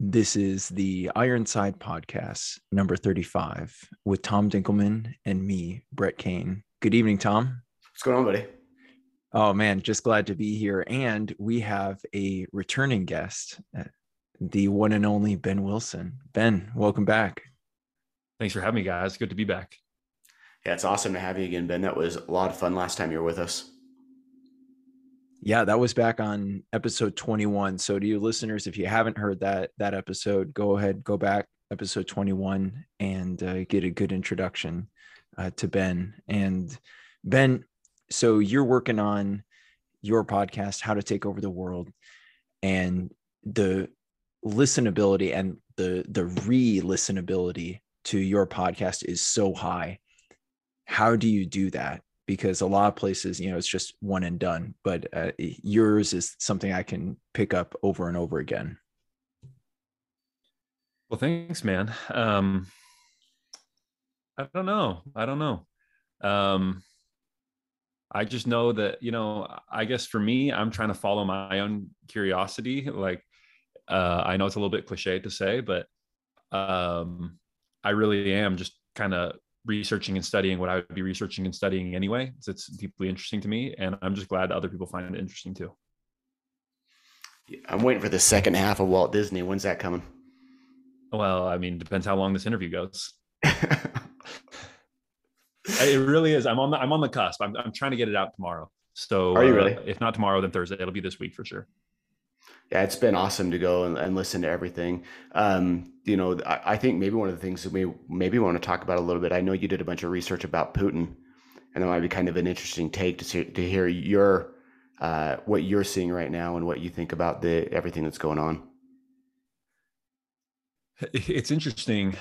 This is the Ironside Podcast, number 35, with Tom Dinkelman and me, Brett Kane. Good evening, Tom. What's going on, buddy? Oh, man, just glad to be here. And we have a returning guest, uh, the one and only Ben Wilson. Ben, welcome back. Thanks for having me, guys. Good to be back. Yeah, it's awesome to have you again, Ben. That was a lot of fun last time you were with us. Yeah, that was back on episode 21. So to you listeners, if you haven't heard that that episode, go ahead, go back episode 21 and uh, get a good introduction uh, to Ben. And Ben, so you're working on your podcast, How to Take Over the World, and the listenability and the the re-listenability to your podcast is so high. How do you do that? Because a lot of places, you know, it's just one and done, but uh, yours is something I can pick up over and over again. Well, thanks, man. Um, I don't know. I don't know. Um, I just know that, you know, I guess for me, I'm trying to follow my own curiosity. Like, uh, I know it's a little bit cliche to say, but um, I really am just kind of researching and studying what I would be researching and studying anyway. It's, it's deeply interesting to me, and I'm just glad that other people find it interesting too. I'm waiting for the second half of Walt Disney. When's that coming? Well, I mean, depends how long this interview goes. it really is. I'm on the I'm on the cusp. I'm I'm trying to get it out tomorrow. So, are you really? Uh, if not tomorrow, then Thursday. It'll be this week for sure yeah, it's been awesome to go and, and listen to everything. Um, you know, I, I, think maybe one of the things that we maybe want to talk about a little bit. I know you did a bunch of research about Putin, and that might be kind of an interesting take to see, to hear your uh, what you're seeing right now and what you think about the everything that's going on. It's interesting.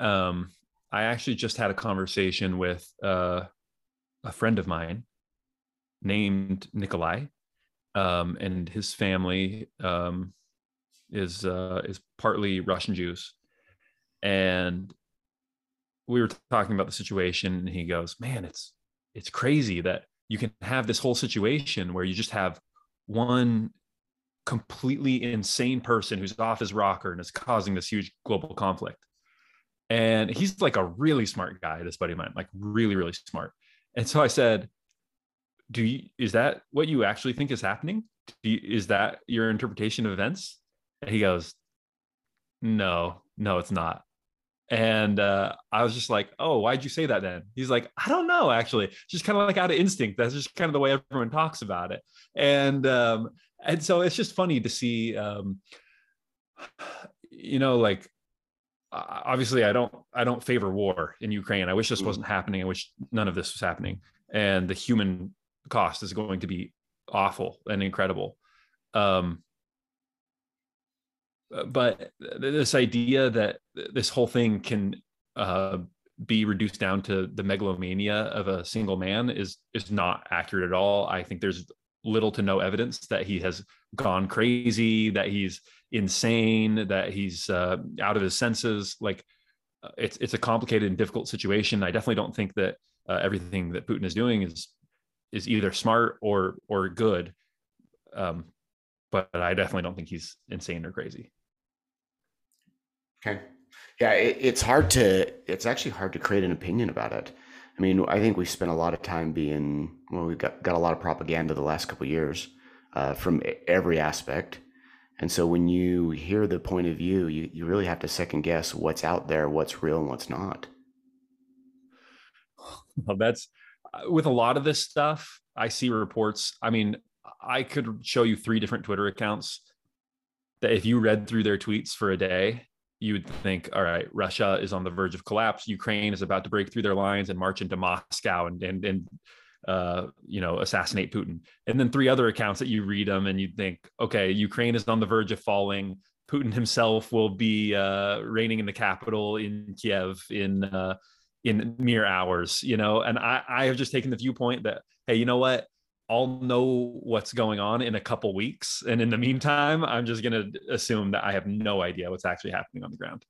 Um, I actually just had a conversation with uh, a friend of mine named Nikolai um, and his family um, is uh, is partly Russian Jews, and we were talking about the situation, and he goes, "Man, it's it's crazy that you can have this whole situation where you just have one completely insane person who's off his rocker and is causing this huge global conflict." And he's like a really smart guy, this buddy of mine, like really, really smart. And so I said, do you is that what you actually think is happening? You, is that your interpretation of events? And he goes no no it's not. And uh, i was just like oh why'd you say that then? He's like i don't know actually. Just kind of like out of instinct. That's just kind of the way everyone talks about it. And um and so it's just funny to see um you know like obviously i don't i don't favor war in ukraine. I wish this mm. wasn't happening. I wish none of this was happening. And the human cost is going to be awful and incredible. Um, but this idea that this whole thing can uh, be reduced down to the megalomania of a single man is is not accurate at all. I think there's little to no evidence that he has gone crazy, that he's insane, that he's uh, out of his senses. Like uh, it's it's a complicated and difficult situation. I definitely don't think that uh, everything that Putin is doing is is either smart or or good. Um, but I definitely don't think he's insane or crazy. Okay. Yeah, it, it's hard to it's actually hard to create an opinion about it. I mean, I think we spent a lot of time being well, we got got a lot of propaganda the last couple years uh, from every aspect. And so when you hear the point of view, you, you really have to second guess what's out there, what's real and what's not. Well, that's with a lot of this stuff, I see reports. I mean, I could show you three different Twitter accounts that if you read through their tweets for a day, you would think, all right, Russia is on the verge of collapse. Ukraine is about to break through their lines and march into Moscow and and and uh, you know assassinate Putin. And then three other accounts that you read them and you think, okay, Ukraine is on the verge of falling. Putin himself will be uh, reigning in the capital in Kiev in uh, in mere hours, you know. And I, I have just taken the viewpoint that, hey, you know what? I'll know what's going on in a couple weeks. And in the meantime, I'm just going to assume that I have no idea what's actually happening on the ground.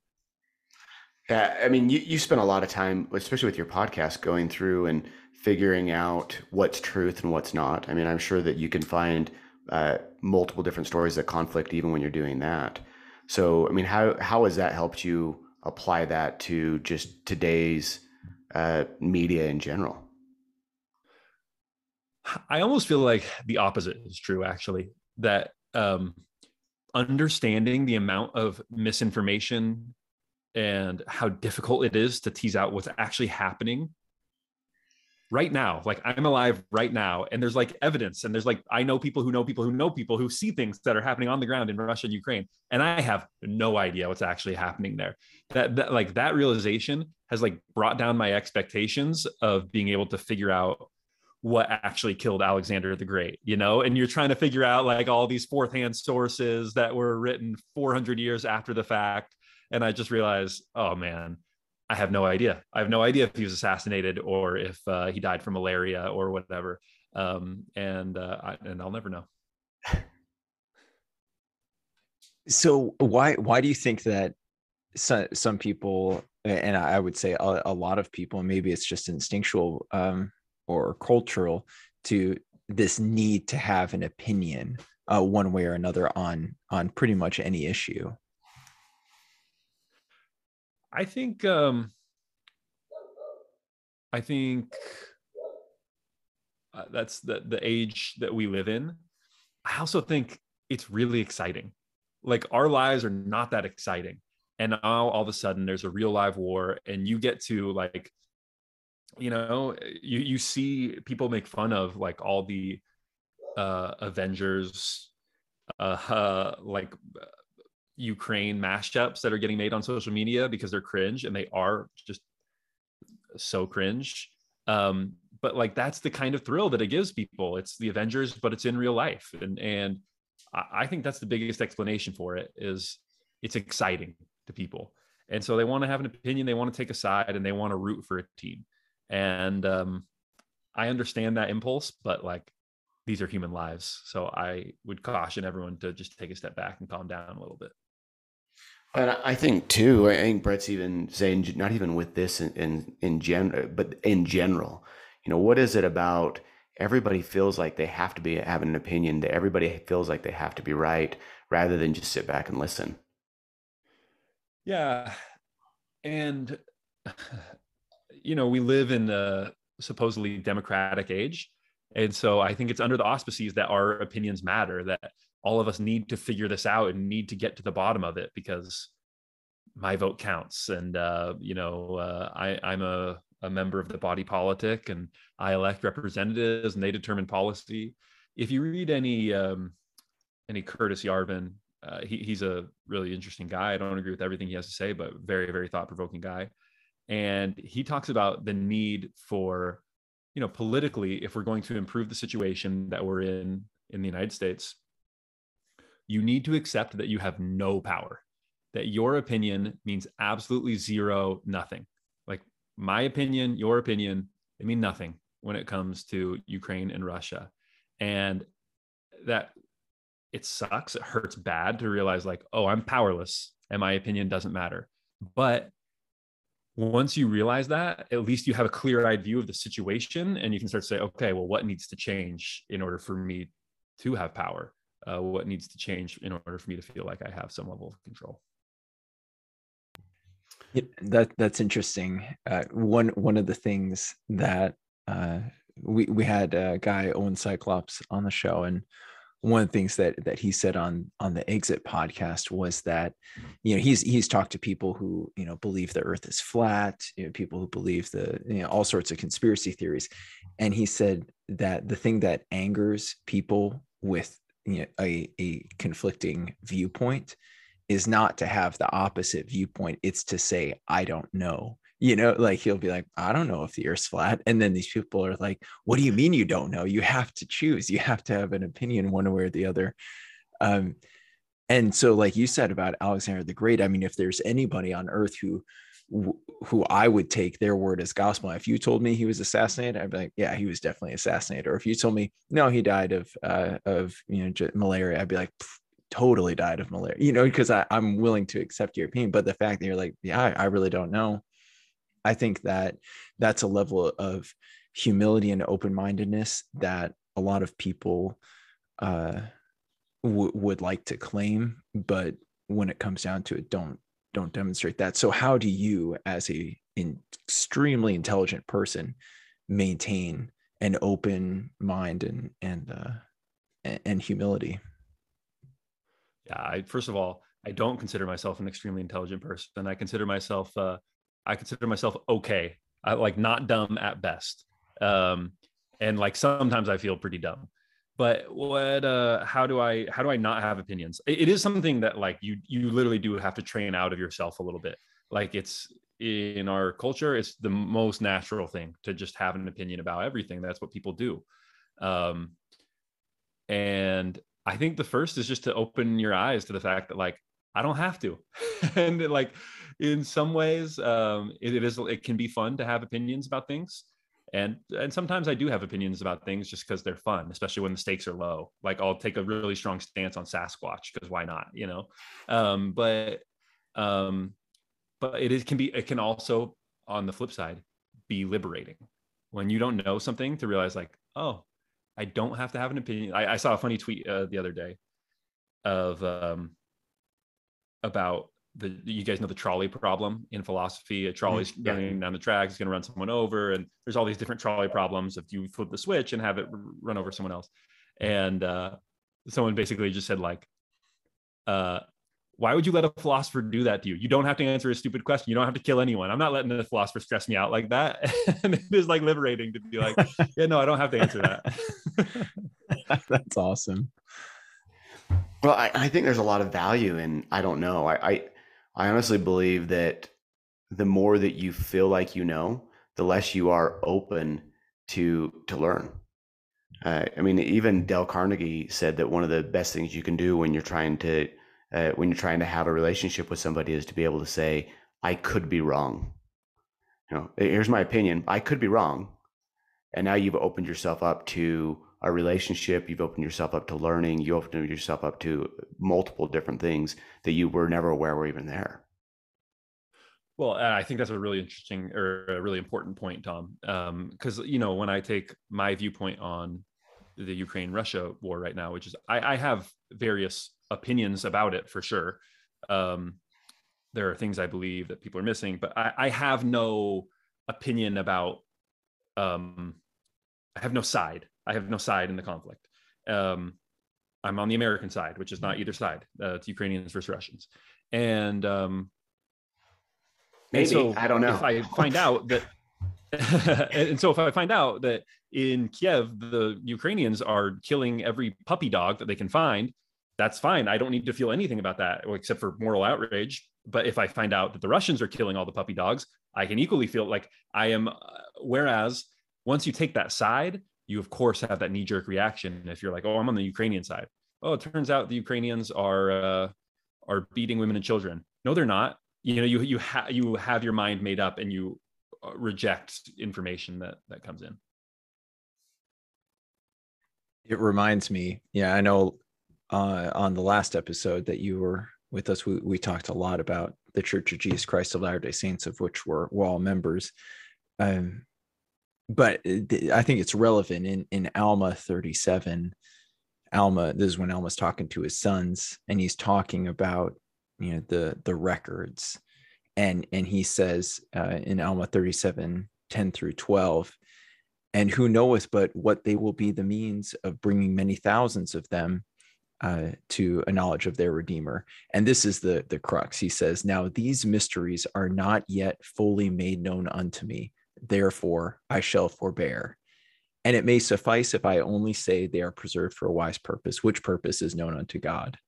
Yeah. I mean, you, you spend a lot of time, especially with your podcast, going through and figuring out what's truth and what's not. I mean, I'm sure that you can find uh, multiple different stories that conflict even when you're doing that. So, I mean, how how has that helped you apply that to just today's uh, media in general? I almost feel like the opposite is true, actually. That um, understanding the amount of misinformation and how difficult it is to tease out what's actually happening right now like i'm alive right now and there's like evidence and there's like i know people who know people who know people who see things that are happening on the ground in russia and ukraine and i have no idea what's actually happening there. That, that like that realization has like brought down my expectations of being able to figure out what actually killed alexander the great you know? And you're trying to figure out like all these fourth hand sources that were written 400 years after the fact and i just realized oh man I have no idea. I have no idea if he was assassinated or if uh, he died from malaria or whatever. Um, and uh, I, and I'll never know. So why why do you think that some some people and I would say a, a lot of people maybe it's just instinctual um, or cultural to this need to have an opinion uh, one way or another on on pretty much any issue I think um I think uh, that's the the age that we live in. I also think it's really exciting. Like our lives are not that exciting. And now all of a sudden there's a real live war and you get to like you know you you see people make fun of like all the uh Avengers uh, uh like Ukraine mashups that are getting made on social media because they're cringe and they are just so cringe. Um, but like that's the kind of thrill that it gives people. It's the Avengers, but it's in real life. And and I think that's the biggest explanation for it is it's exciting to people. And so they want to have an opinion, they want to take a side, and they want to root for a team. And um, I understand that impulse, but like these are human lives. So I would caution everyone to just take a step back and calm down a little bit. And I think too, I think Brett's even saying not even with this in in, in gen, but in general, you know, what is it about? Everybody feels like they have to be having an opinion. That everybody feels like they have to be right, rather than just sit back and listen. Yeah, and you know, we live in a supposedly democratic age, and so I think it's under the auspices that our opinions matter. That all of us need to figure this out and need to get to the bottom of it because my vote counts. And uh, you know uh, I, i'm a, a member of the body politic and i elect representatives and they determine policy. If you read any um, any curtis yarvin uh, he, he's a really interesting guy. I don't agree with everything he has to say but very very thought-provoking guy. And he talks about the need for you know politically if we're going to improve the situation that we're in in the united states you need to accept that you have no power, that your opinion means absolutely zero, nothing. Like my opinion, your opinion, they mean nothing when it comes to Ukraine and Russia. And that it sucks. It hurts bad to realize, like, oh, I'm powerless and my opinion doesn't matter. But once you realize that, at least you have a clear eyed view of the situation and you can start to say, okay, well, what needs to change in order for me to have power? Uh, what needs to change in order for me to feel like I have some level of control. That that's interesting. Uh, one one of the things that uh, we we had a guy Owen Cyclops on the show, and one of the things that that he said on on the Exit podcast was that you know he's he's talked to people who you know believe the Earth is flat, you know, people who believe the you know all sorts of conspiracy theories, and he said that the thing that angers people with you know, a, a conflicting viewpoint is not to have the opposite viewpoint. It's to say i don't know. You know like he'll be like i don't know if the earth's flat. And then these people are like what do you mean you don't know? You have to choose. You have to have an opinion one way or the other. Um and so like you said about alexander the great i mean if there's anybody on earth who who I would take their word as gospel. If you told me he was assassinated, I'd be like, yeah, he was definitely assassinated. Or if you told me, no, he died of uh, of you know malaria, I'd be like, totally died of malaria. You know, because I'm willing to accept your opinion. But the fact that you're like, yeah, I, I really don't know. I think that that's a level of humility and open mindedness that a lot of people uh, w- would like to claim, but when it comes down to it don't don't demonstrate that. So how do you as a an extremely intelligent person maintain an open mind and and uh and humility? Yeah i first of all i don't consider myself an extremely intelligent person. I consider myself uh i consider myself okay I, like not dumb at best. Um and like sometimes i feel pretty dumb but what uh how do i how do i not have opinions? It, it is something that like you you literally do have to train out of yourself a little bit. Like it's in our culture it's the most natural thing to just have an opinion about everything. That's what people do. Um and i think the first is just to open your eyes to the fact that like i don't have to. And like in some ways um it, it is it can be fun to have opinions about things and and sometimes i do have opinions about things just because they're fun especially when the stakes are low. Like i'll take a really strong stance on sasquatch because why not you know? Um but um but it is, can be it can also on the flip side be liberating. When you don't know something to realize like oh i don't have to have an opinion. I, I saw a funny tweet uh, the other day of um about the you guys know the trolley problem in philosophy. A trolley's mm-hmm. yeah. running down the track is going to run someone over and there's all these different trolley problems if you flip the switch and have it run over someone else. And uh, someone basically just said like uh, why would you let a philosopher do that to you? You don't have to answer a stupid question. You don't have to kill anyone. I'm not letting a philosopher stress me out like that. And it is like liberating to be like yeah no i don't have to answer that. That's awesome. Well I, I, think there's a lot of value in i don't know I, I I honestly believe that the more that you feel like you know, the less you are open to to learn. Uh, I mean, even Dale Carnegie said that one of the best things you can do when you're trying to uh, when you're trying to have a relationship with somebody is to be able to say, "I could be wrong." You know, here's my opinion. I could be wrong, and now you've opened yourself up to a relationship. You've opened yourself up to learning. You opened yourself up to multiple different things that you were never aware were even there. Well, I think that's a really interesting or a really important point, Tom. Because um, you know, when I take my viewpoint on the Ukraine-Russia war right now, which is I, I have various opinions about it for sure. Um, there are things I believe that people are missing, but I, I have no opinion about. Um, I have no side I have no side in the conflict. Um, I'm on the American side, which is not either side. Uh, it's Ukrainians versus Russians, and um, maybe so I don't know. If I find out that, and so if I find out that in Kiev the Ukrainians are killing every puppy dog that they can find, that's fine. I don't need to feel anything about that, except for moral outrage. But if I find out that the Russians are killing all the puppy dogs, I can equally feel like I am. Uh, whereas once you take that side, you of course have that knee jerk reaction if you're like, oh, I'm on the Ukrainian side. Oh, it turns out the Ukrainians are uh, are beating women and children. No, they're not. You know, you you have you have your mind made up and you uh, reject information that that comes in. It reminds me, yeah, I know uh, on the last episode that you were with us, we, we talked a lot about the Church of Jesus Christ of Latter day Saints, of which we're, we're all members. Um, but I think it's relevant in in Alma 37. Alma, this is when Alma's talking to his sons, and he's talking about you know the the records, and and he says uh, in Alma 37, 10 through 12, and who knoweth but what they will be the means of bringing many thousands of them uh, to a knowledge of their redeemer. And this is the the crux. He says now these mysteries are not yet fully made known unto me therefore I shall forbear. And it may suffice if I only say they are preserved for a wise purpose, which purpose is known unto God.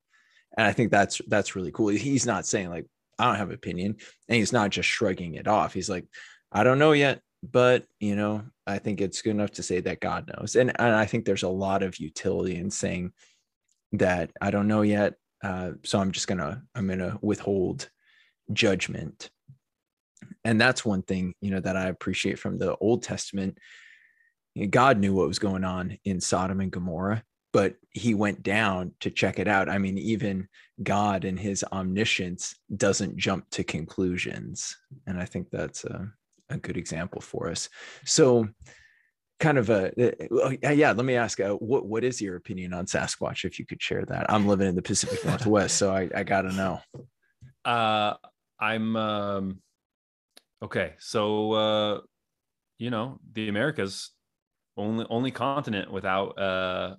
And I think that's that's really cool. He's not saying like I don't have an opinion, and he's not just shrugging it off. He's like, I don't know yet, but you know, I think it's good enough to say that God knows. And and I think there's a lot of utility in saying that I don't know yet, uh, so I'm just gonna I'm gonna withhold judgment and that's one thing you know that i appreciate from the old testament. God knew what was going on in sodom and gomorrah but he went down to check it out. I mean even god and his omniscience doesn't jump to conclusions. And i think that's a, a good example for us. So kind of a yeah let me ask uh, what what is your opinion on sasquatch if you could share that? I'm living in the pacific northwest so i, I gotta know. Uh, I'm um, okay. So uh, you know, the Americas only only continent without uh,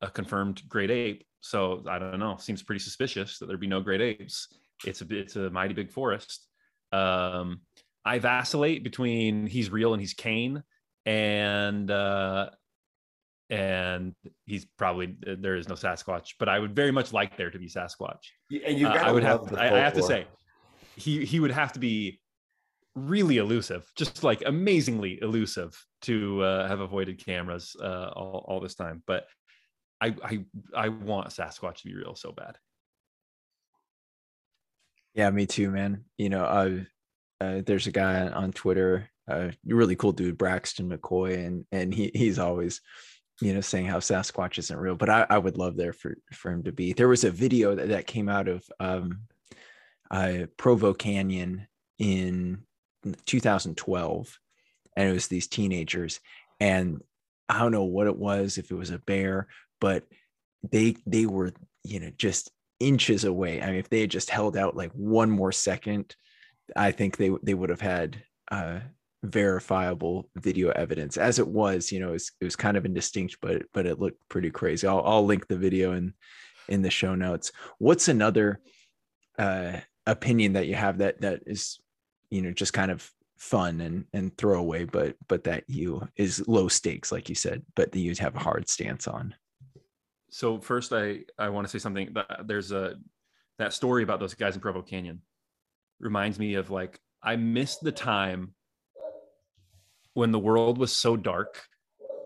a confirmed great ape. So I don't know. Seems pretty suspicious that there'd be no great apes. It's a it's a mighty big forest. Um, I vacillate between he's real and he's Kane, and uh, and he's probably there is no Sasquatch, but I would very much like there to be Sasquatch. And you Uh, I would have I, I have to say he he would have to be really elusive, just like amazingly elusive to uh, have avoided cameras uh, all, all this time. But I I I want Sasquatch to be real so bad. Yeah, me too, man. You know, uh, uh, there's a guy on Twitter, uh, really cool dude, Braxton McCoy, and and he he's always, you know, saying how Sasquatch isn't real. But I, I would love there for for him to be. There was a video that, that came out of um, uh, Provo Canyon in 2012, and it was these teenagers, and I don't know what it was, if it was a bear, but they they were you know just inches away. I mean, if they had just held out like one more second, I think they they would have had uh, verifiable video evidence. As it was, you know, it was, it was kind of indistinct, but but it looked pretty crazy. I'll I'll link the video in in the show notes. What's another uh, opinion that you have that that is, you know, just kind of fun and and throwaway, but but that you is low stakes, like you said, but that you have a hard stance on. So first, I I want to say something. That there's a that story about those guys in Provo Canyon reminds me of like I missed the time when the world was so dark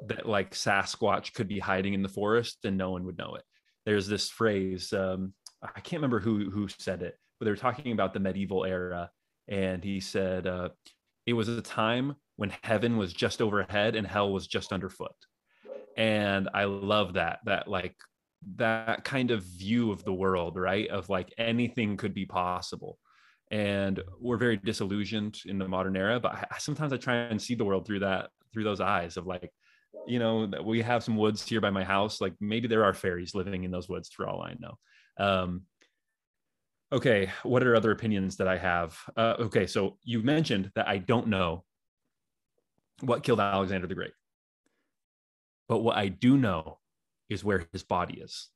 that like Sasquatch could be hiding in the forest and no one would know it. There's this phrase, um, I can't remember who who said it, but they were talking about the medieval era, and he said uh, it was a time when heaven was just overhead and hell was just underfoot. And I love that that like that kind of view of the world, right? Of like anything could be possible and we're very disillusioned in the modern era but I, sometimes i try and see the world through that through those eyes of like you know we have some woods here by my house like maybe there are fairies living in those woods for all i know um okay what are other opinions that i have uh, okay so you mentioned that i don't know what killed alexander the great but what i do know is where his body is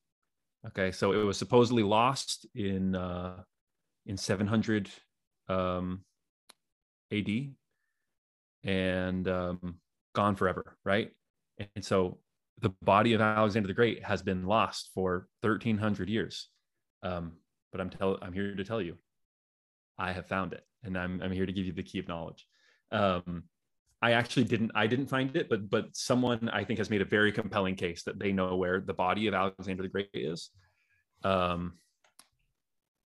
okay so it was supposedly lost in uh in 700 um, AD and um, gone forever, right? And so the body of Alexander the Great has been lost for 1300 years. Um, but I'm tell I'm here to tell you, I have found it, and I'm I'm here to give you the key of knowledge. Um, I actually didn't I didn't find it, but but someone I think has made a very compelling case that they know where the body of Alexander the Great is. Um,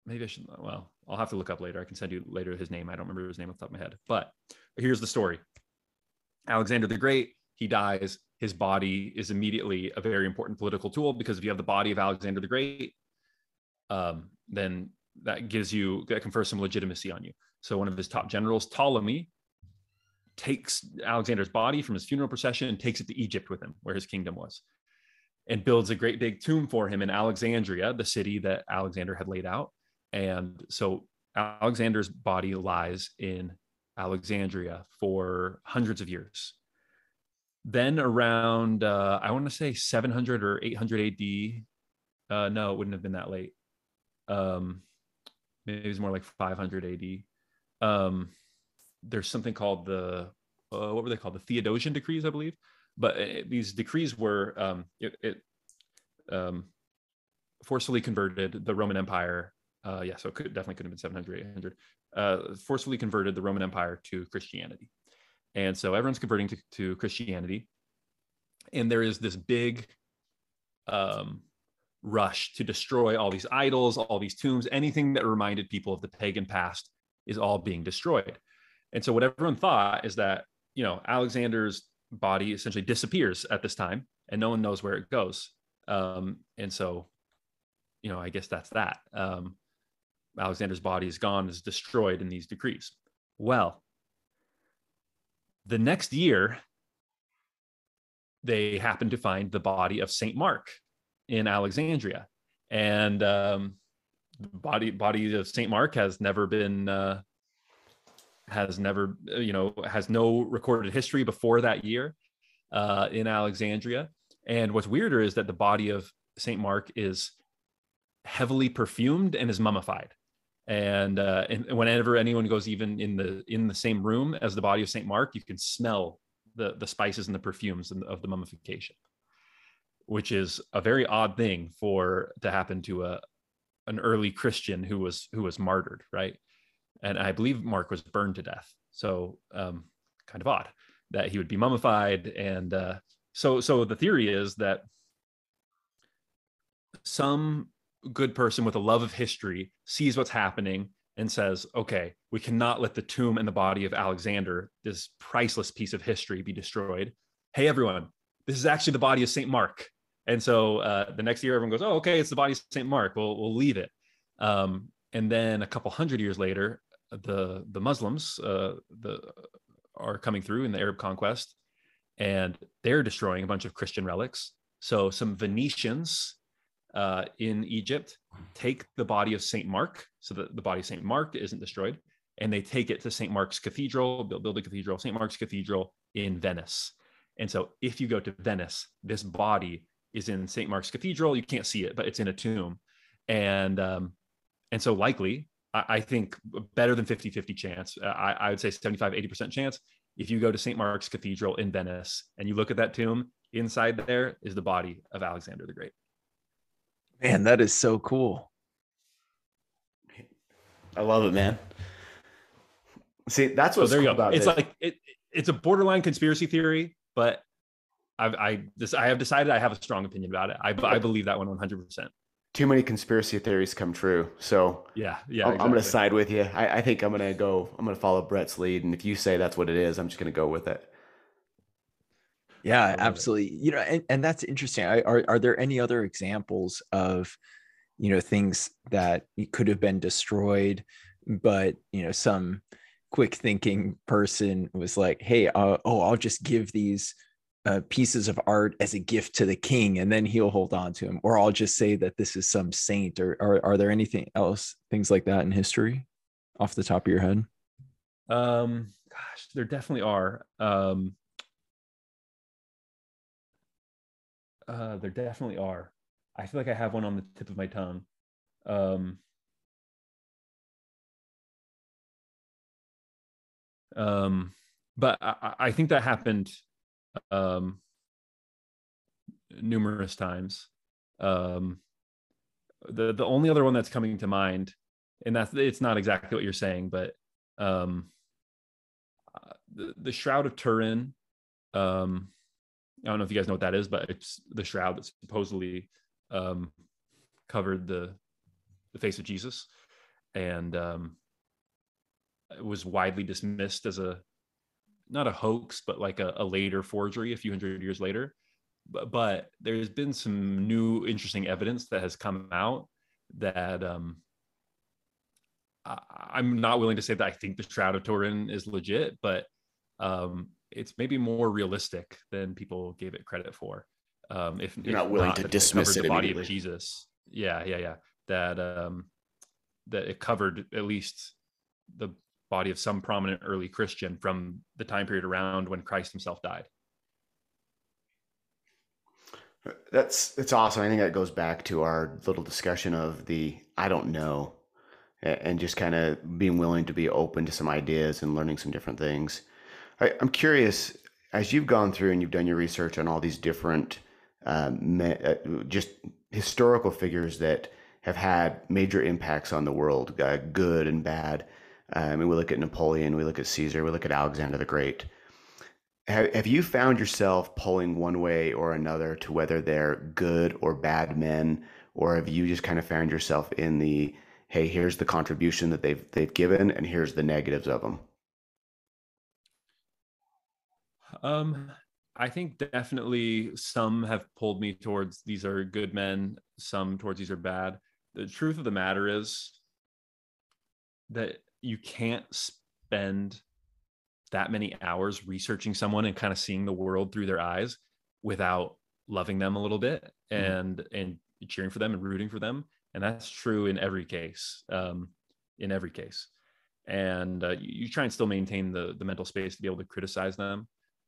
maybe I should. Well, I'll have to look up later. I can send you later his name. I don't remember his name off the top of my head. But here's the story: Alexander the Great. He dies. His body is immediately a very important political tool because if you have the body of Alexander the Great, um, then that gives you that confers some legitimacy on you. So one of his top generals, Ptolemy, takes Alexander's body from his funeral procession and takes it to Egypt with him, where his kingdom was, and builds a great big tomb for him in Alexandria, the city that Alexander had laid out. And so Alexander's body lies in Alexandria for hundreds of years. Then around, uh, I want to say 700 or 800 AD. Uh, no, it wouldn't have been that late. Um, maybe it was more like 500 AD. Um, there's something called the, uh, what were they called? The Theodosian decrees, I believe. But it, these decrees were, um, it, it um, forcefully converted the Roman Empire uh, yeah, so it could, definitely could have been 700, 800, uh, forcefully converted the Roman Empire to Christianity. And so everyone's converting to, to Christianity. And there is this big um, rush to destroy all these idols, all these tombs, anything that reminded people of the pagan past is all being destroyed. And so what everyone thought is that, you know, Alexander's body essentially disappears at this time and no one knows where it goes. Um, and so, you know, I guess that's that. Um, Alexander's body is gone, is destroyed in these decrees. Well, the next year, they happen to find the body of Saint Mark in Alexandria, and um, body body of Saint Mark has never been uh, has never you know has no recorded history before that year uh, in Alexandria. And what's weirder is that the body of Saint Mark is heavily perfumed and is mummified. And, uh, and whenever anyone goes even in the in the same room as the body of Saint Mark, you can smell the the spices and the perfumes of the mummification, which is a very odd thing for to happen to a an early Christian who was who was martyred, right? And I believe Mark was burned to death, so um, kind of odd that he would be mummified. And uh, so so the theory is that some good person with a love of history sees what's happening and says, okay, we cannot let the tomb and the body of Alexander, this priceless piece of history, be destroyed. Hey, everyone, this is actually the body of St. Mark. And so uh, the next year, everyone goes, oh, okay, it's the body of St. Mark. We'll, we'll leave it. Um, and then a couple hundred years later, the, the Muslims uh, the, are coming through in the Arab conquest and they're destroying a bunch of Christian relics. So some Venetians uh, in Egypt take the body of Saint Mark, so that the body of Saint Mark isn't destroyed, and they take it to Saint Mark's Cathedral, build, build a cathedral, Saint Mark's Cathedral in Venice. And so, if you go to Venice, this body is in Saint Mark's Cathedral. You can't see it, but it's in a tomb, and um, and so likely, I, I think better than 50-50 chance. Uh, I, I would say 75, 80% chance. If you go to St. Mark's Cathedral in Venice and you look at that tomb, inside there is the body of Alexander the Great. Man, that is so cool. I love it, man. See, that's what's so there cool you go. It's like it, it's a borderline conspiracy theory, but I've, I this I have decided I have a strong opinion about it. I, I believe that one 100. percent Too many conspiracy theories come true, so yeah, yeah. I'm, exactly. I'm going to side with you. I, I think I'm going to go. I'm going to follow Brett's lead, and if you say that's what it is, I'm just going to go with it. Yeah, absolutely. You know, and, and that's interesting. Are are there any other examples of, you know, things that could have been destroyed, but you know, some quick thinking person was like, "Hey, uh, oh, I'll just give these uh, pieces of art as a gift to the king, and then he'll hold on to him or I'll just say that this is some saint. Or are are there anything else, things like that in history, off the top of your head? Um, gosh, there definitely are. Um, Uh, there definitely are. I feel like I have one on the tip of my tongue. Um, um, but I, I think that happened um, numerous times. Um, the the only other one that's coming to mind, and that's it's not exactly what you're saying, but um, the the Shroud of Turin. Um, I don't know if you guys know what that is, but it's the shroud that supposedly um, covered the the face of Jesus, and um, it was widely dismissed as a not a hoax, but like a, a later forgery a few hundred years later. But, but there's been some new interesting evidence that has come out that um, I, am not willing to say that I think the Shroud of Turin is legit, but um, it's maybe more realistic than people gave it credit for. Um, if you're not willing not, to dismiss it, the body of Jesus, yeah, yeah, yeah, that um, that it covered at least the body of some prominent early Christian from the time period around when Christ Himself died. That's it's awesome. I think that goes back to our little discussion of the I don't know, and just kind of being willing to be open to some ideas and learning some different things. I, am curious, as you've gone through and you've done your research on all these different, um, uh, just historical figures that have had major impacts on the world, uh, good and bad. I mean, we look at Napoleon, we look at Caesar, we look at Alexander the Great. Have, have you found yourself pulling one way or another to whether they're good or bad men, or have you just kind of found yourself in the hey, here's the contribution that they've they've given, and here's the negatives of them? Um, I think definitely some have pulled me towards these are good men, some towards these are bad. The truth of the matter is that you can't spend that many hours researching someone and kind of seeing the world through their eyes without loving them a little bit mm-hmm. and mm-hmm. and cheering for them and rooting for them and that's true in every case. Um, in every case, and uh, you, you, try and still maintain the the mental space to be able to criticize them.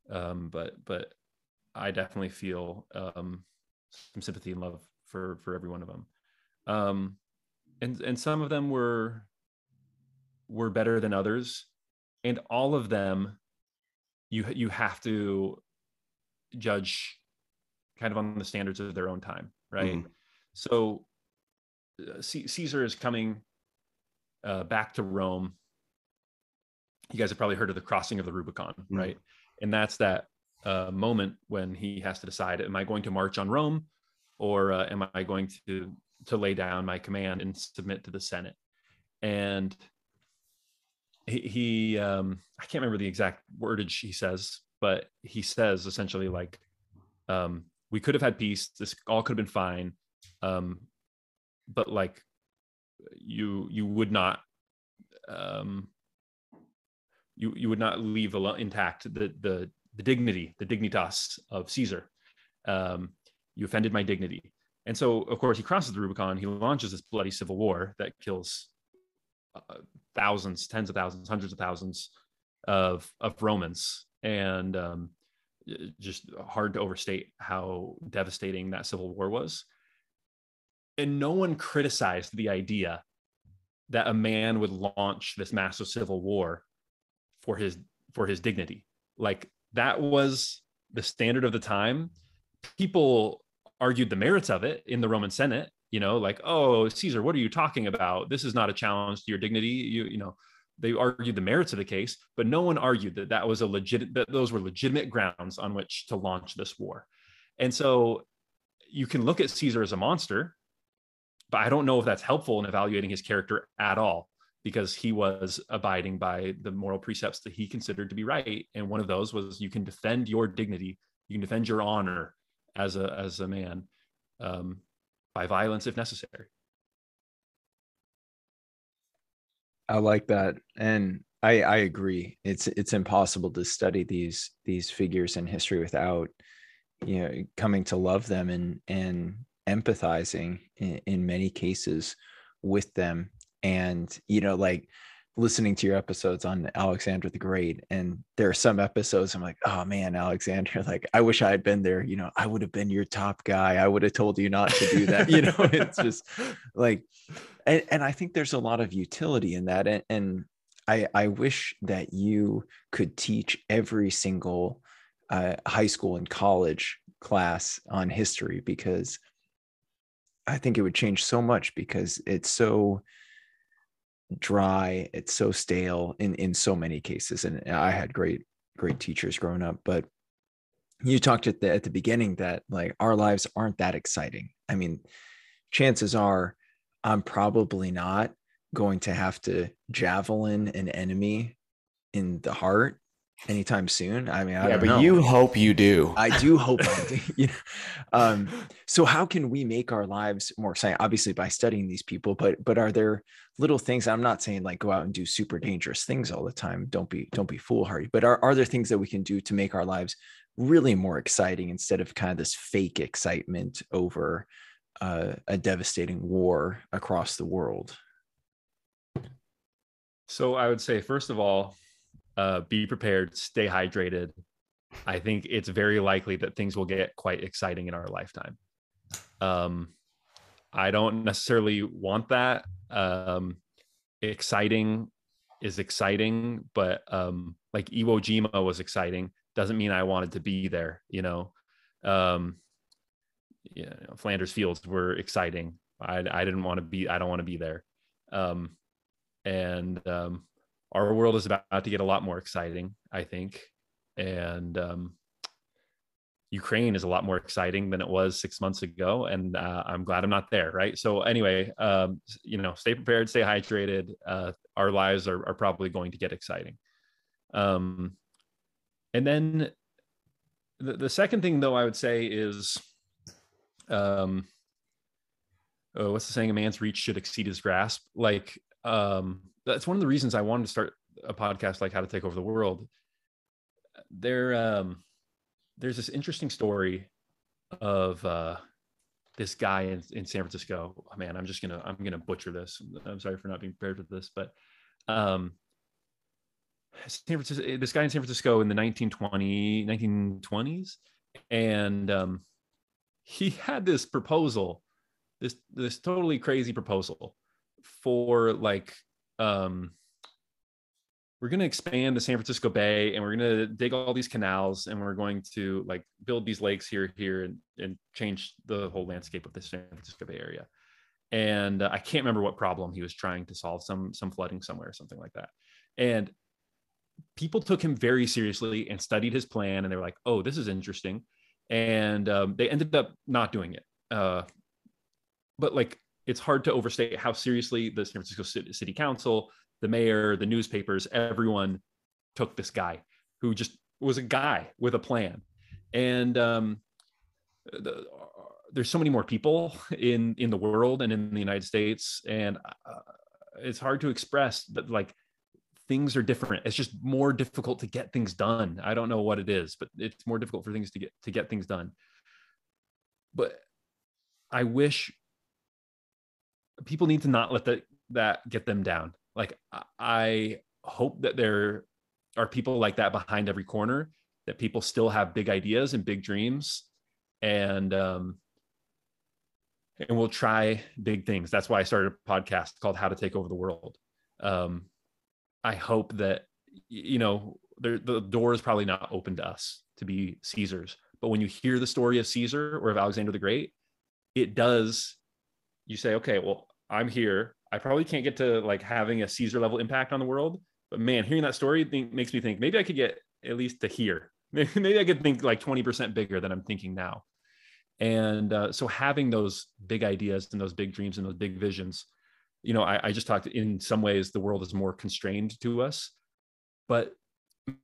Um, but but I definitely feel um, some sympathy and love for for every one of them. Um, and and some of them were were better than others, and all of them you you have to judge kind of on the standards of their own time, right? Mm-hmm. So uh, C- Caesar is coming uh, back to Rome. You guys have probably heard of the crossing of the Rubicon, mm-hmm. right? And that's that uh, moment when he has to decide: Am I going to march on Rome, or uh, am I going to to lay down my command and submit to the Senate? And he, he um, I can't remember the exact wordage he says, but he says essentially like, um, we could have had peace. This all could have been fine. Um, but like you, you would not, um, you, you would not leave intact the, the, the dignity, the dignitas of Caesar. Um, you offended my dignity. And so, of course, he crosses the Rubicon. He launches this bloody civil war that kills uh, thousands, tens of thousands, hundreds of thousands of of Romans, and um, just hard to overstate how devastating that civil war was. And no one criticized the idea that a man would launch this massive civil war for his for his dignity. Like that was the standard of the time. People argued the merits of it in the Roman Senate you know like oh caesar what are you talking about? This is not a challenge to your dignity. You you know they argued the merits of the case but no one argued that that was a legit that those were legitimate grounds on which to launch this war. And so you can look at caesar as a monster but i don't know if that's helpful in evaluating his character at all because he was abiding by the moral precepts that he considered to be right. And one of those was you can defend your dignity you can defend your honor as a as a man um, by violence if necessary. I like that. And I, I agree. It's it's impossible to study these these figures in history without you know coming to love them and and empathizing in, in many cases with them. And you know, like listening to your episodes on Alexander the Great, and there are some episodes I'm like, oh man, Alexander, like I wish I had been there. You know, I would have been your top guy. I would have told you not to do that. you know, it's just like, and, and I think there's a lot of utility in that. And, and I, I wish that you could teach every single uh, high school and college class on history because I think it would change so much because it's so dry it's so stale in in so many cases and i had great great teachers growing up but you talked at the at the beginning that like our lives aren't that exciting. I mean chances are i'm probably not going to have to javelin an enemy in the heart anytime soon. I mean, I yeah, but know. you hope you do. I do hope I do. You know? um, so how can we make our lives more exciting? Obviously by studying these people, but but are there little things? I'm not saying like go out and do super dangerous things all the time. Don't be don't be foolhardy. But are are there things that we can do to make our lives really more exciting instead of kind of this fake excitement over uh, a devastating war across the world? So I would say, first of all, uh, be prepared, stay hydrated. I think it's very likely that things will get quite exciting in our lifetime. Um, I don't necessarily want that. Um, exciting is exciting, but um, like Iwo Jima was exciting doesn't mean I wanted to be there. You know, um, know, Flanders Fields were exciting. I, I didn't want to be. I don't want to be there. Um, and um, our world is about to get a lot more exciting, I think. And um, Ukraine is a lot more exciting than it was six months ago. And uh, I'm glad I'm not there. Right. So, anyway, um, you know, stay prepared, stay hydrated. Uh, our lives are, are, probably going to get exciting. Um, and then the, the second thing, though, I would say is um, oh, what's the saying? A man's reach should exceed his grasp. Like, um, that's one of the reasons I wanted to start a podcast like How to Take Over the World. There, um, there's this interesting story of uh, this guy in, in San Francisco. Oh, man, I'm just gonna I'm gonna butcher this. I'm sorry for not being prepared for this, but um, San Francisco, this guy in San Francisco in the 1920 1920s, and um, he had this proposal, this this totally crazy proposal for like um we're going to expand the San Francisco Bay and we're going to dig all these canals and we're going to like build these lakes here, here, and, and change the whole landscape of the San Francisco Bay Area. And uh, I can't remember what problem he was trying to solve, some some flooding somewhere or something like that. And people took him very seriously and studied his plan, and they were like, "Oh, this is interesting," and um, they ended up not doing it. Uh, but like, it's hard to overstate how seriously the San Francisco City Council the mayor, the newspapers, everyone took this guy who just was a guy with a plan. And um, the, there's so many more people in in the world and in the United States, and uh, it's hard to express that like things are different. It's just more difficult to get things done. I don't know what it is, but it's more difficult for things to get to get things done. But I wish people need to not let that that get them down. Like i hope that there are people like that behind every corner that people still have big ideas and big dreams and um and we'll try big things. That's why i started a podcast called how to take over the world. Um i hope that you know the door is probably not open to us to be caesars but when you hear the story of caesar or of alexander the great it does you say okay well i'm here I probably can't get to like having a Caesar level impact on the world. But man, hearing that story think, makes me think maybe I could get at least to here. Maybe, I could think like 20% bigger than I'm thinking now. And uh, so having those big ideas and those big dreams and those big visions, you know, I, I just talked in some ways the world is more constrained to us. But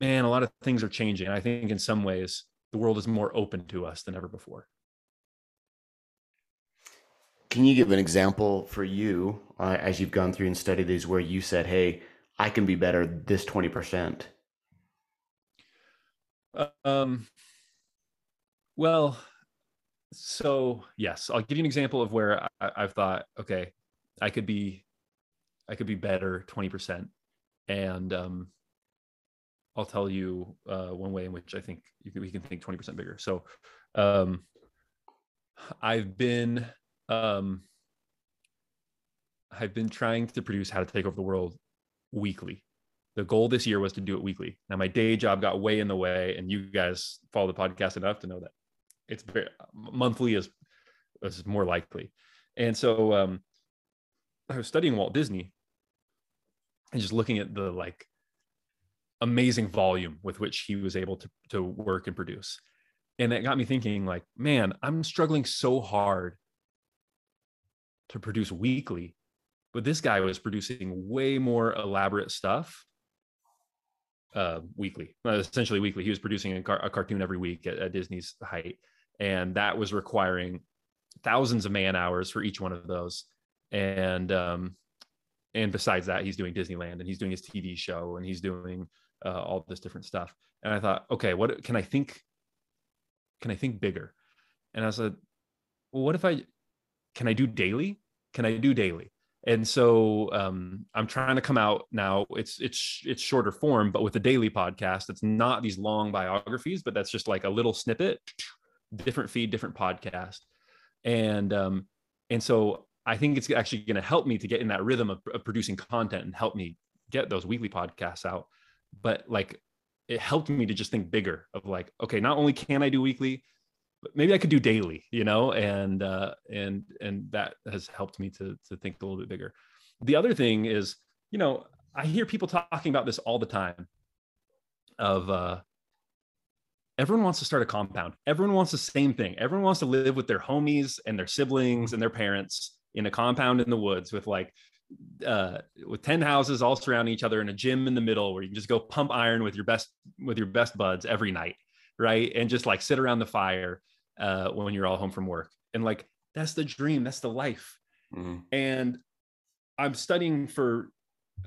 man, a lot of things are changing. I think in some ways the world is more open to us than ever before. Can you give an example for you uh, as you've gone through and studied these where you said, "Hey, I can be better this twenty percent"? Um. Well, so yes, I'll give you an example of where I, I've thought, okay, I could be, I could be better twenty percent, and um, I'll tell you uh, one way in which I think can, we can think 20% bigger. So um, I've been um, I've been trying to produce How to Take Over the World weekly. The goal this year was to do it weekly. Now my day job got way in the way, and you guys follow the podcast enough to know that it's very monthly is is more likely. And so um, I was studying Walt Disney and just looking at the like amazing volume with which he was able to to work and produce. And it got me thinking like, man, I'm struggling so hard to produce weekly but this guy was producing way more elaborate stuff uh, weekly uh, essentially weekly. He was producing a, car- a cartoon every week at, at, disney's height and that was requiring thousands of man hours for each one of those. And um and besides that he's doing disneyland and he's doing his tv show and he's doing uh, all this different stuff. And i thought okay what can i think can i think bigger? And i said well what if i can I do daily? Can I do daily? And so um, I'm trying to come out now. It's it's it's shorter form, but with a daily podcast, it's not these long biographies, but that's just like a little snippet, different feed, different podcast, and um, and so I think it's actually going to help me to get in that rhythm of, of producing content and help me get those weekly podcasts out. But like, it helped me to just think bigger of like, okay, not only can I do weekly, maybe I could do daily, you know, and uh, and and that has helped me to to think a little bit bigger. The other thing is, you know, I hear people talking about this all the time. Of uh, everyone wants to start a compound. Everyone wants the same thing. Everyone wants to live with their homies and their siblings and their parents in a compound in the woods with like uh, with 10 houses all surrounding each other and a gym in the middle where you can just go pump iron with your best with your best buds every night right? And just like sit around the fire uh, when you're all home from work. And like that's the dream, that's the life. Mm-hmm. And I'm studying for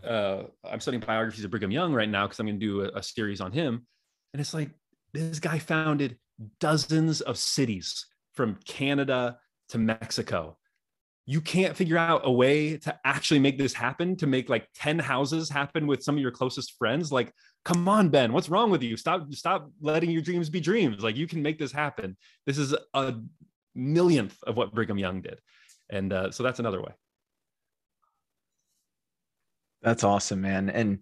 uh, I'm studying biographies of Brigham Young right now because I'm going to do a, a series on him. And it's like this guy founded dozens of cities from Canada to Mexico. You can't figure out a way to actually make this happen, to make like 10 houses happen with some of your closest friends. Like, come on, Ben, what's wrong with you? Stop, stop letting your dreams be dreams. Like, you can make this happen. This is a millionth of what Brigham Young did. And uh, so that's another way. That's awesome, man. And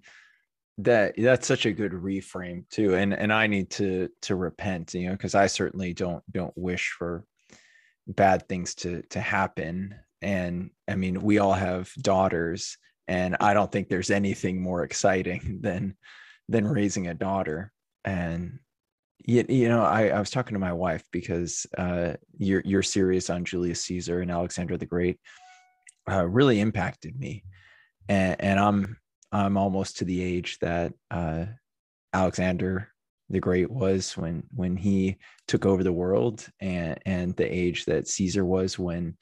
that that's such a good reframe too. And and I need to to repent, you know, because I certainly don't don't wish for bad things to to happen. And I mean, we all have daughters, and I don't think there's anything more exciting than than raising a daughter. And you, you know, I, I was talking to my wife because uh, your your series on Julius Caesar and Alexander the Great uh, really impacted me and, and I'm I'm almost to the age that uh, Alexander the Great was when when he took over the world, and and the age that Caesar was when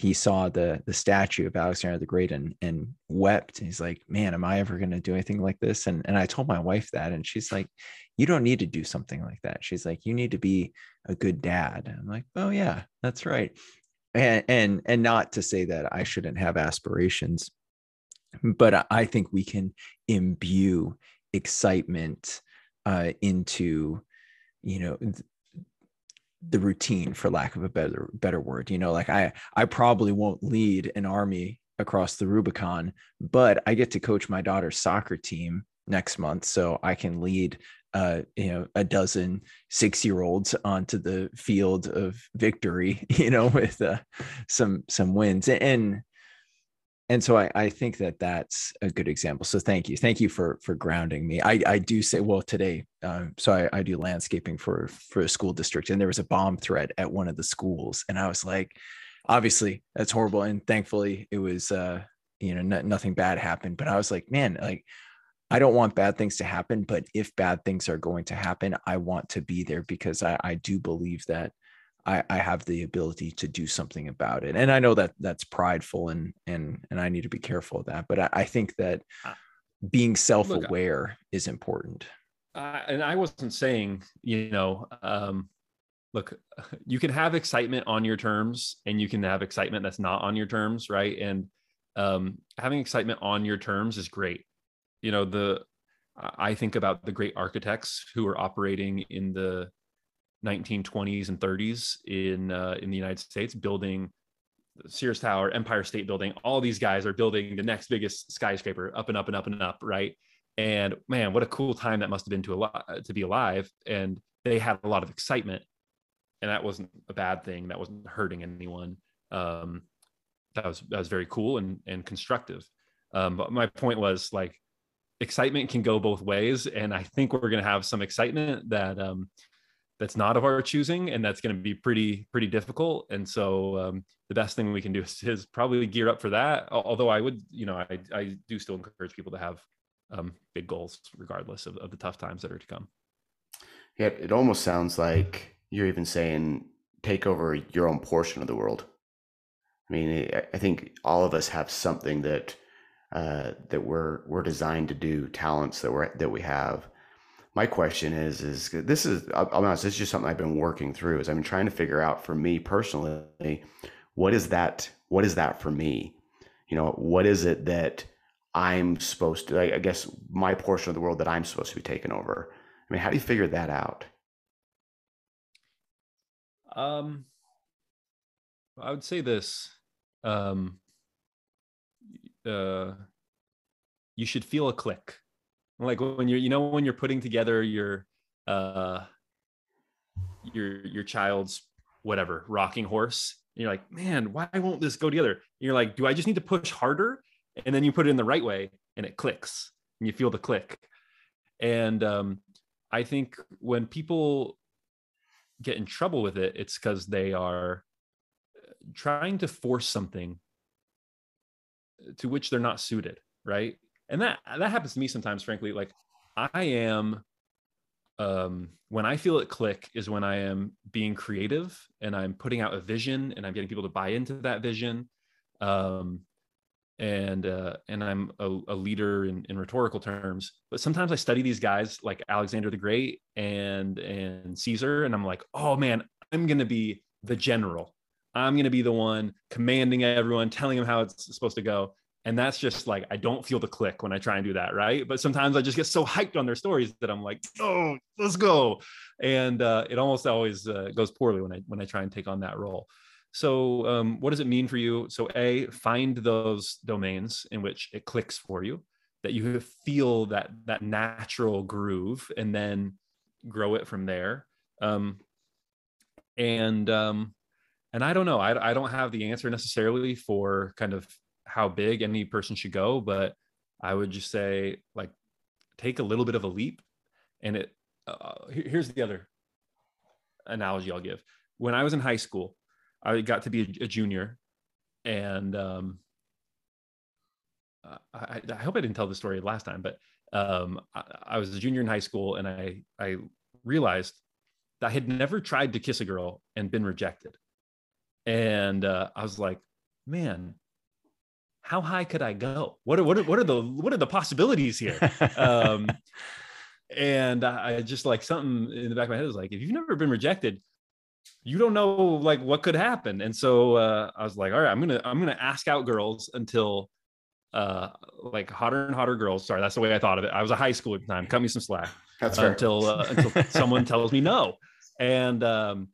he saw the the statue of Alexander the Great and and wept. And he's like, "Man, am I ever going to do anything like this?" And and I told my wife that, and she's like, "You don't need to do something like that." She's like, "You need to be a good dad." I'm like, "Oh yeah, that's right." And and and not to say that I shouldn't have aspirations but I think we can imbue excitement uh, into, you know, the routine, for lack of a better better word. You know, like I I probably won't lead an army across the Rubicon, but I get to coach my daughter's soccer team next month, so I can lead uh, you know, a dozen six year olds onto the field of victory, you know, with uh, some some wins. And and so I, I think that that's a good example. So thank you, thank you for for grounding me. I, I do say well today. Um, so I, I do landscaping for for a school district, and there was a bomb threat at one of the schools, and I was like, obviously that's horrible, and thankfully it was uh, you know n- nothing bad happened. But I was like, man, like I don't want bad things to happen, but if bad things are going to happen, I want to be there because I, I do believe that I, I have the ability to do something about it. And I know that that's prideful and and and I need to be careful of that. But I, I think that being self-aware look, is important. And I wasn't saying, you know, um, look, you can have excitement on your terms and you can have excitement that's not on your terms, right? And um, having excitement on your terms is great. You know, the I think about the great architects who are operating in the 1920s and 30s in uh, in the United States, building Sears Tower, Empire State Building. All these guys are building the next biggest skyscraper, up and up and up and up, right? And man, what a cool time that must have been to a to be alive. And they had a lot of excitement, and that wasn't a bad thing. That wasn't hurting anyone. Um, that was that was very cool and and constructive. Um, but my point was like excitement can go both ways, and I think we're going to have some excitement that um, that's not of our choosing and that's going to be pretty pretty difficult. And so um, the best thing we can do is, is, probably gear up for that. Although i would you know i, I do still encourage people to have um, big goals regardless of, of the tough times that are to come. Yeah it almost sounds like you're even saying take over your own portion of the world. I mean i think all of us have something that uh, that we're we're designed to do talents that we're that we have my question is is this is I'll, be honest this is just something I've been working through is I've been trying to figure out for me personally what is that what is that for me? You know what is it that I'm supposed to I, guess my portion of the world that I'm supposed to be taking over? I mean how do you figure that out? Um I would say this um uh you should feel a click like when you're you know when you're putting together your uh your your child's whatever rocking horse and you're like man why won't this go together? And you're like do i just need to push harder? And then you put it in the right way and it clicks and you feel the click. And um i think when people get in trouble with it it's because they are trying to force something to which they're not suited right and that that happens to me sometimes frankly like i am um when i feel it click is when i am being creative and i'm putting out a vision and i'm getting people to buy into that vision um and uh and i'm a, a leader in, in rhetorical terms but sometimes i study these guys like alexander the great and and caesar and i'm like oh man i'm gonna be the general I'm to be the one commanding everyone, telling them how it's supposed to go. And that's just like, I don't feel the click when I try and do that. Right. But sometimes I just get so hyped on their stories that I'm like, oh, let's go. And uh, it almost always uh, goes poorly when I, when I try and take on that role. So, um, what does it mean for you? So, A, find those domains in which it clicks for you, that you feel that that natural groove, and then grow it from there. Um, and um, and I don't know. I, I don't have the answer necessarily for kind of how big any person should go, but I would just say like take a little bit of a leap. And it uh, here's the other analogy I'll give. When I was in high school, I got to be a, junior, and um, I, I, hope I didn't tell the story last time, but um, I, I was a junior in high school, and I I realized that I had never tried to kiss a girl and been rejected and uh, I was like, man, how high could I go? What are what are, what are the what are the possibilities here? um, and I just like something in the back of my head was like, if you've never been rejected, you don't know like what could happen. And so uh, I was like, all right, I'm gonna I'm gonna ask out girls until uh like hotter and hotter girls. Sorry, that's the way I thought of it. I was a high school at the time. Cut me some slack. That's fair. until uh, until someone tells me no. And um,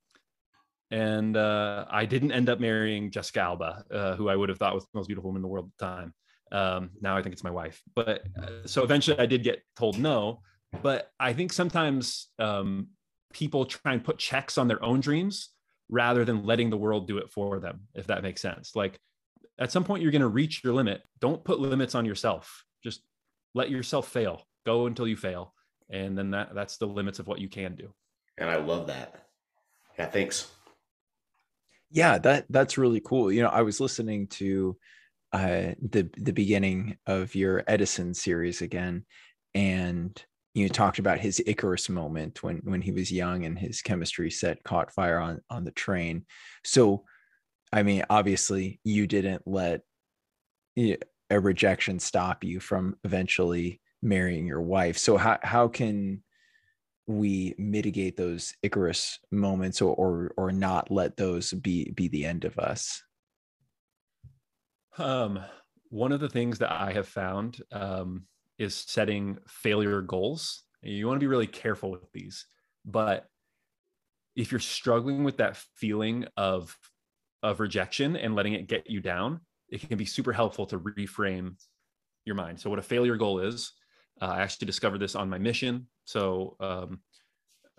and uh, I didn't end up marrying Jessica Alba, uh, who I would have thought was the most beautiful woman in the world at the time. Um, now I think it's my wife. But uh, so eventually I did get told no. But I think sometimes um, people try and put checks on their own dreams rather than letting the world do it for them, if that makes sense. Like at some point you're going to reach your limit. Don't put limits on yourself. Just let yourself fail. Go until you fail, and then that that's the limits of what you can do. And I love that. Yeah, thanks yeah that that's really cool. You know i was listening to uh the the beginning of your edison series again and you talked about his icarus moment when when he was young and his chemistry set caught fire on on the train. So i mean obviously you didn't let a rejection stop you from eventually marrying your wife. So how how can we mitigate those Icarus moments or, or or not let those be be the end of us? Um, one of the things that I have found um, is setting failure goals. You want to be really careful with these, but if you're struggling with that feeling of of rejection and letting it get you down, it can be super helpful to reframe your mind. So, what a failure goal is, uh, I actually discovered this on my mission. So um,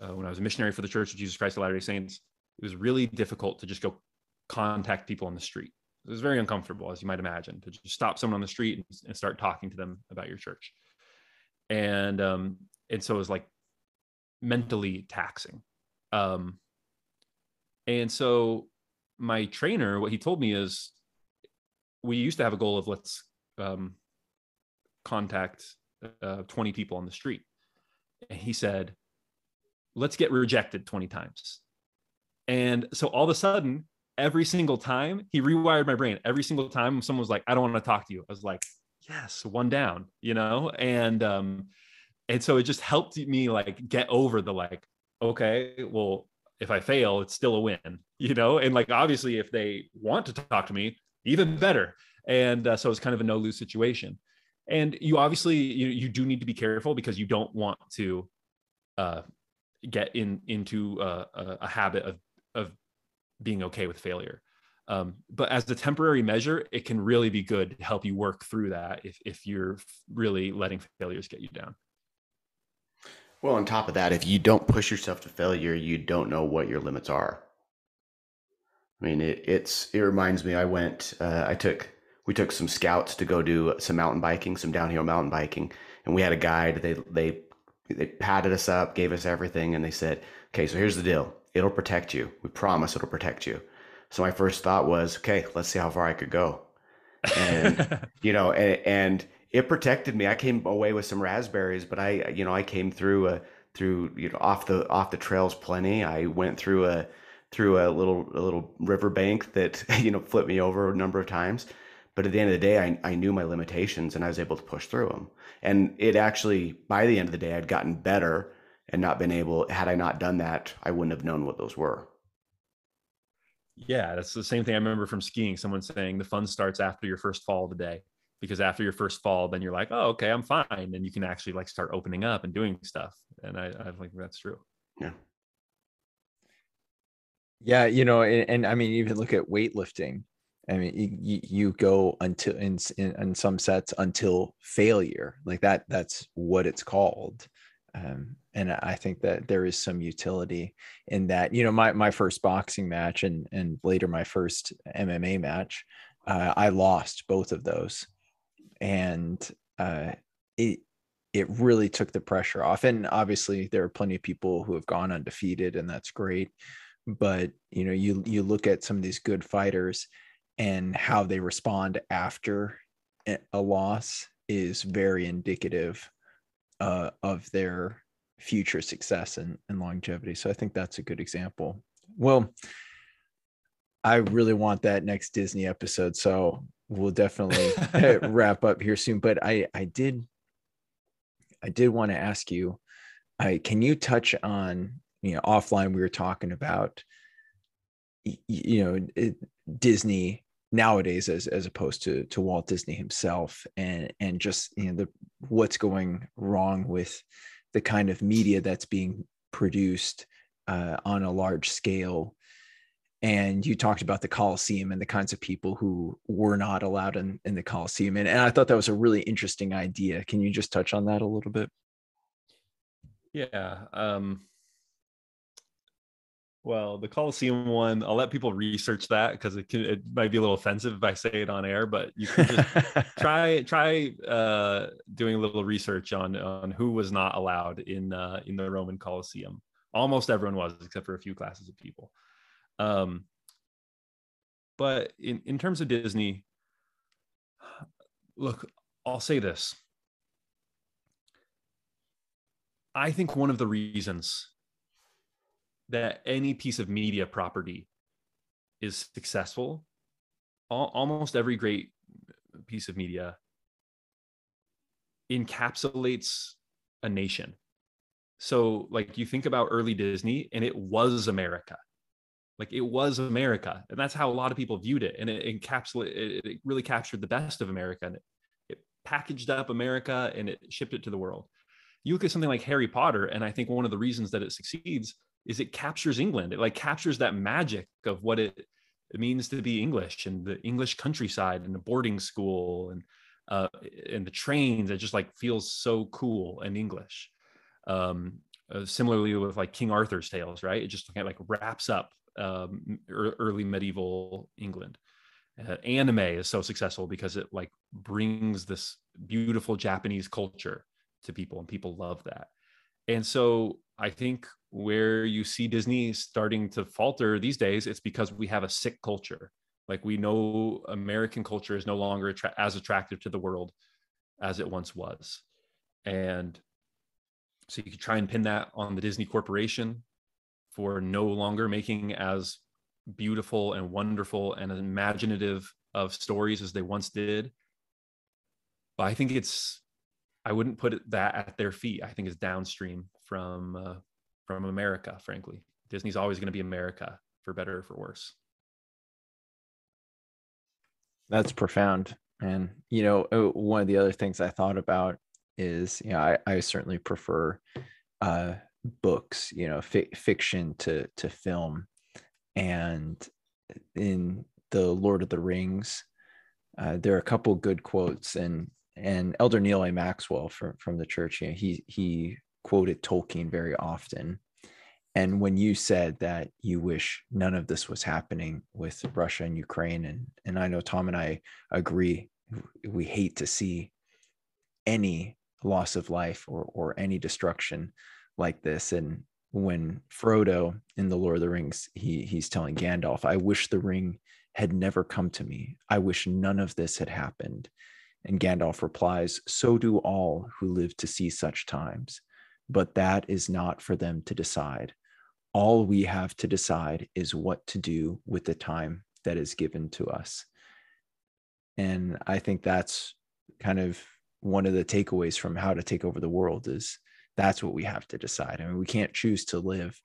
uh, when I was a missionary for the Church of Jesus Christ of Latter-day Saints, it was really difficult to just go contact people on the street. It was very uncomfortable, as you might imagine, to just stop someone on the street and, and start talking to them about your church. And um, and so it was like mentally taxing. Um, and so my trainer, what he told me is, we used to have a goal of let's um, contact uh, 20 people on the street. And he said, let's get rejected 20 times. And so all of a sudden, every single time he rewired my brain, every single time someone was like, I don't want to talk to you. I was like, yes, one down, you know? And, um, and so it just helped me like get over the like, okay, well, if I fail, it's still a win, you know? And like, obviously, if they want to talk to me, even better. And uh, so it's kind of a no lose situation and you obviously you, you do need to be careful because you don't want to uh, get in into a, a, habit of of being okay with failure. Um, but as a temporary measure it can really be good to help you work through that if, if you're really letting failures get you down. Well on top of that if you don't push yourself to failure you don't know what your limits are. I mean it, it's it reminds me i went uh, i took we took some scouts to go do some mountain biking, some downhill mountain biking, and we had a guide. They they they patted us up, gave us everything, and they said, "Okay, so here's the deal. It'll protect you. We promise it'll protect you." So my first thought was, "Okay, let's see how far I could go," and you know, and, and it protected me. I came away with some raspberries, but I you know I came through a through you know off the off the trails plenty. I went through a through a little a little river bank that you know flipped me over a number of times but at the end of the day, I, I knew my limitations and I was able to push through them. And it actually, by the end of the day, I'd gotten better and not been able, had I not done that, I wouldn't have known what those were. Yeah, that's the same thing I remember from skiing. Someone saying the fun starts after your first fall of the day because after your first fall, then you're like, oh, okay, I'm fine, and you can actually like start opening up and doing stuff. And I, I think that's true. Yeah. Yeah, you know, and, and I mean, even look at weightlifting. I mean, you, you go until in, in, in some sets until failure, like that. That's what it's called. Um, and I think that there is some utility in that. You know, my my first boxing match and and later my first MMA match, uh, I lost both of those, and uh, it it really took the pressure off. And obviously, there are plenty of people who have gone undefeated, and that's great. But you know, you you look at some of these good fighters and how they respond after a loss is very indicative uh, of their future success and, and longevity. So I think that's a good example. Well, I really want that next Disney episode. So we'll definitely wrap up here soon. But I, I did, I did want to ask you, I, can you touch on, you know, offline, we were talking about, you know, it, Disney nowadays as as opposed to to Walt Disney himself and and just you know the what's going wrong with the kind of media that's being produced uh, on a large scale and you talked about the Coliseum and the kinds of people who were not allowed in, in the Coliseum. And, and I thought that was a really interesting idea. Can you just touch on that a little bit? Yeah. Um, well, the Coliseum one, I'll let people research that because it can it might be a little offensive if I say it on air, but you can just try try uh, doing a little research on on who was not allowed in uh, in the Roman Coliseum. Almost everyone was, except for a few classes of people. Um, but in, in terms of Disney, look, I'll say this. I think one of the reasons that any piece of media property is successful, almost every great piece of media encapsulates a nation. So, like, you think about early Disney, and it was America like it was America, and that's how a lot of people viewed it. And it encapsulated, it really captured the best of America, and it, it packaged up America and it shipped it to the world. You look at something like Harry Potter, and I think one of the reasons that it succeeds is it captures England. It like captures that magic of what it, it means to be English and the English countryside and the boarding school and uh, and the trains. It just like feels so cool and English. Um, uh, similarly with like King Arthur's tales, right? It just kind of like wraps up um, early medieval England. Uh, anime is so successful because it like brings this beautiful Japanese culture to people, and people love that. And so I think where you see Disney starting to falter these days, it's because we have a sick culture. Like we know American culture is no longer attra- as attractive to the world as it once was. And so you could try and pin that on the Disney Corporation for no longer making as beautiful and wonderful and imaginative of stories as they once did. But I think it's I wouldn't put that at their feet. I think it's downstream from uh, from America. Frankly, Disney's always going to be America for better or for worse. That's profound. And you know, uh, one of the other things I thought about is, you know, I, I certainly prefer uh, books, you know, fi- fiction to to film, and in the Lord of the Rings, uh, there are a couple good quotes, and and Elder Neal A. Maxwell from from the church, you know, he he quoted Tolkien very often. And when you said that you wish none of this was happening with Russia and Ukraine, and and I know Tom and I agree, we hate to see any loss of life or or any destruction like this. And when Frodo in the Lord of the Rings he he's telling Gandalf I wish the ring had never come to me. I wish none of this had happened. And Gandalf replies so do all who live to see such times but that is not for them to decide all we have to decide is what to do with the time that is given to us and I think that's kind of one of the takeaways from how to take over the world is that's what we have to decide. I mean, we can't choose to live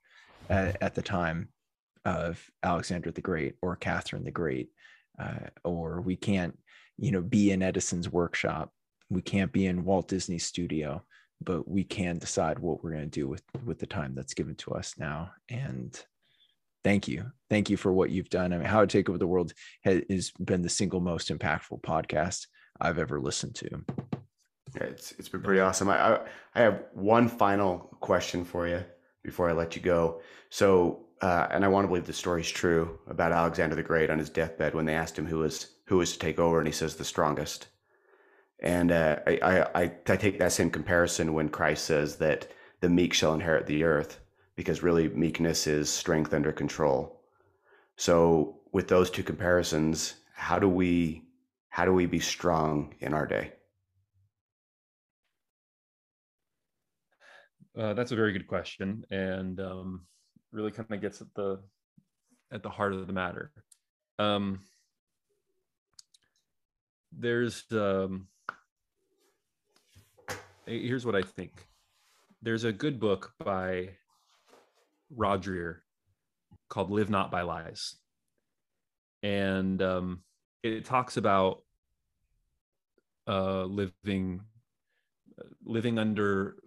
at, at the time of Alexander the Great or Catherine the Great, uh, or we can't, you know, be in Edison's workshop. We can't be in Walt Disney's studio, but we can decide what we're going to do with with the time that's given to us now. And thank you, thank you for what you've done. I mean, How to Take Over the World has been the single most impactful podcast I've ever listened to. It's it's been pretty awesome. I, I I have one final question for you before I let you go. So, uh, and I want to believe the story's true about Alexander the Great on his deathbed when they asked him who was who was to take over, and he says the strongest. And uh, I, I I take that same comparison when Christ says that the meek shall inherit the earth, because really meekness is strength under control. So, with those two comparisons, how do we how do we be strong in our day? Uh, that's a very good question, and um, really kind of gets at the at the heart of the matter. Um, there's um, here's what I think. There's a good book by Rod called "Live Not by Lies," and um, it talks about uh, living living under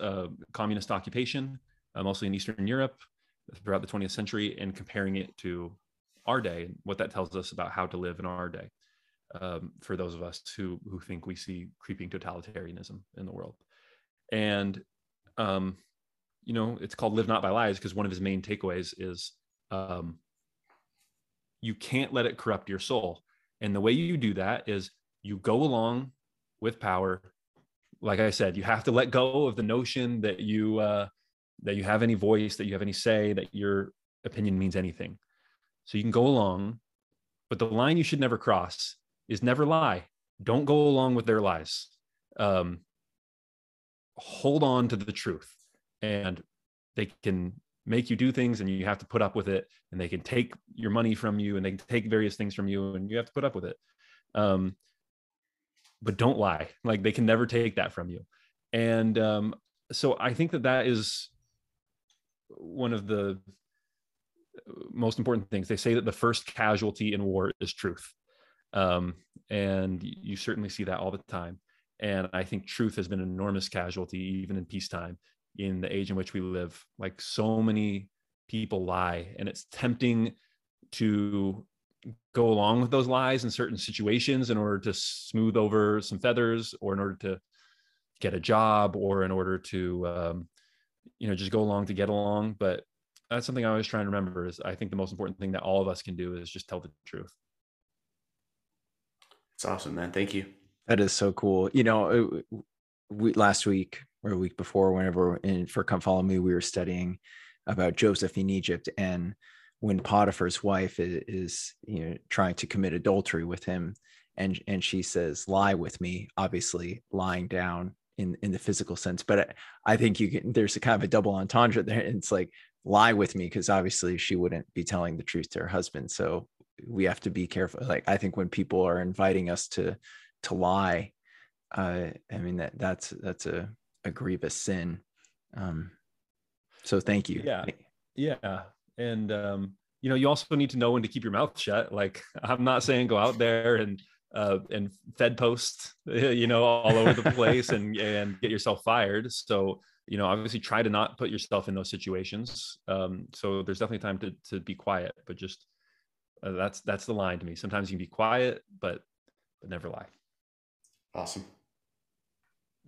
uh, communist occupation, uh, mostly in Eastern Europe throughout the 20th century, and comparing it to our day and what that tells us about how to live in our day. Um, for those of us who who think we see creeping totalitarianism in the world, and um, you know, it's called "Live Not by Lies" because one of his main takeaways is um, you can't let it corrupt your soul, and the way you do that is you go along with power. Like I said, you have to let go of the notion that you uh, that you have any voice, that you have any say, that your opinion means anything. So you can go along, but the line you should never cross is never lie. Don't go along with their lies. Um, hold on to the truth, and they can make you do things, and you have to put up with it. And they can take your money from you, and they can take various things from you, and you have to put up with it. Um, but don't lie. Like they can never take that from you. And um, so I think that that is one of the most important things. They say that the first casualty in war is truth. Um, and you certainly see that all the time. And I think truth has been an enormous casualty, even in peacetime, in the age in which we live. Like so many people lie, and it's tempting to go along with those lies in certain situations in order to smooth over some feathers or in order to get a job or in order to um, you know just go along to get along but that's something i always try and remember is i think the most important thing that all of us can do is just tell the truth it's awesome man. Thank you. That is so cool. You know we last week or a week before whenever in for come follow me we were studying about joseph in egypt and when Potiphar's wife is, is, you know trying to commit adultery with him and and she says lie with me obviously lying down in in the physical sense but I, think you can there's a kind of a double entendre there it's like lie with me because obviously she wouldn't be telling the truth to her husband so we have to be careful. Like I think when people are inviting us to to lie uh I mean that that's that's a a grievous sin. Um so thank you. Yeah. Yeah. And um, you know you also need to know when to keep your mouth shut. Like i'm not saying go out there and uh, and fed post you know all over the place and and get yourself fired. So you know obviously try to not put yourself in those situations. Um, so there's definitely time to to be quiet but just uh, that's that's the line to me. Sometimes you can be quiet but but never lie. Awesome.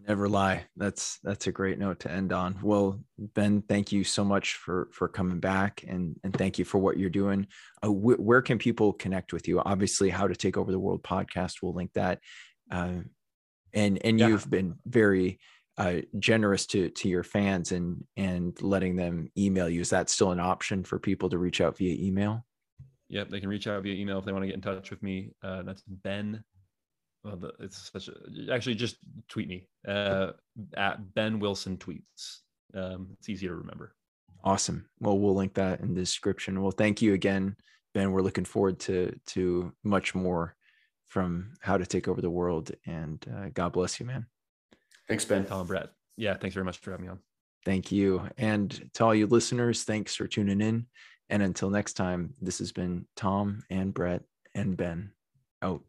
Never lie. That's that's a great note to end on. Well ben thank you so much for for coming back and and thank you for what you're doing. Uh, wh- where can people connect with you? Obviously how to take over the world podcast we'll link that. Uh, and and yeah. you've been very uh, generous to to your fans and and letting them email you. Is that still an option for people to reach out via email yep they can reach out via email if they want to get in touch with me uh, that's ben well, it's such a actually just tweet me uh, at Ben Wilson tweets. Um, it's easy to remember. Awesome. Well, we'll link that in the description. Well, thank you again, Ben. We're looking forward to to much more from how to take over the world. And uh, God bless you, man. Thanks, Ben. Tom Brett. Yeah, thanks very much for having me on. Thank you. And to all you listeners, thanks for tuning in. And until next time, this has been Tom and Brett and Ben out.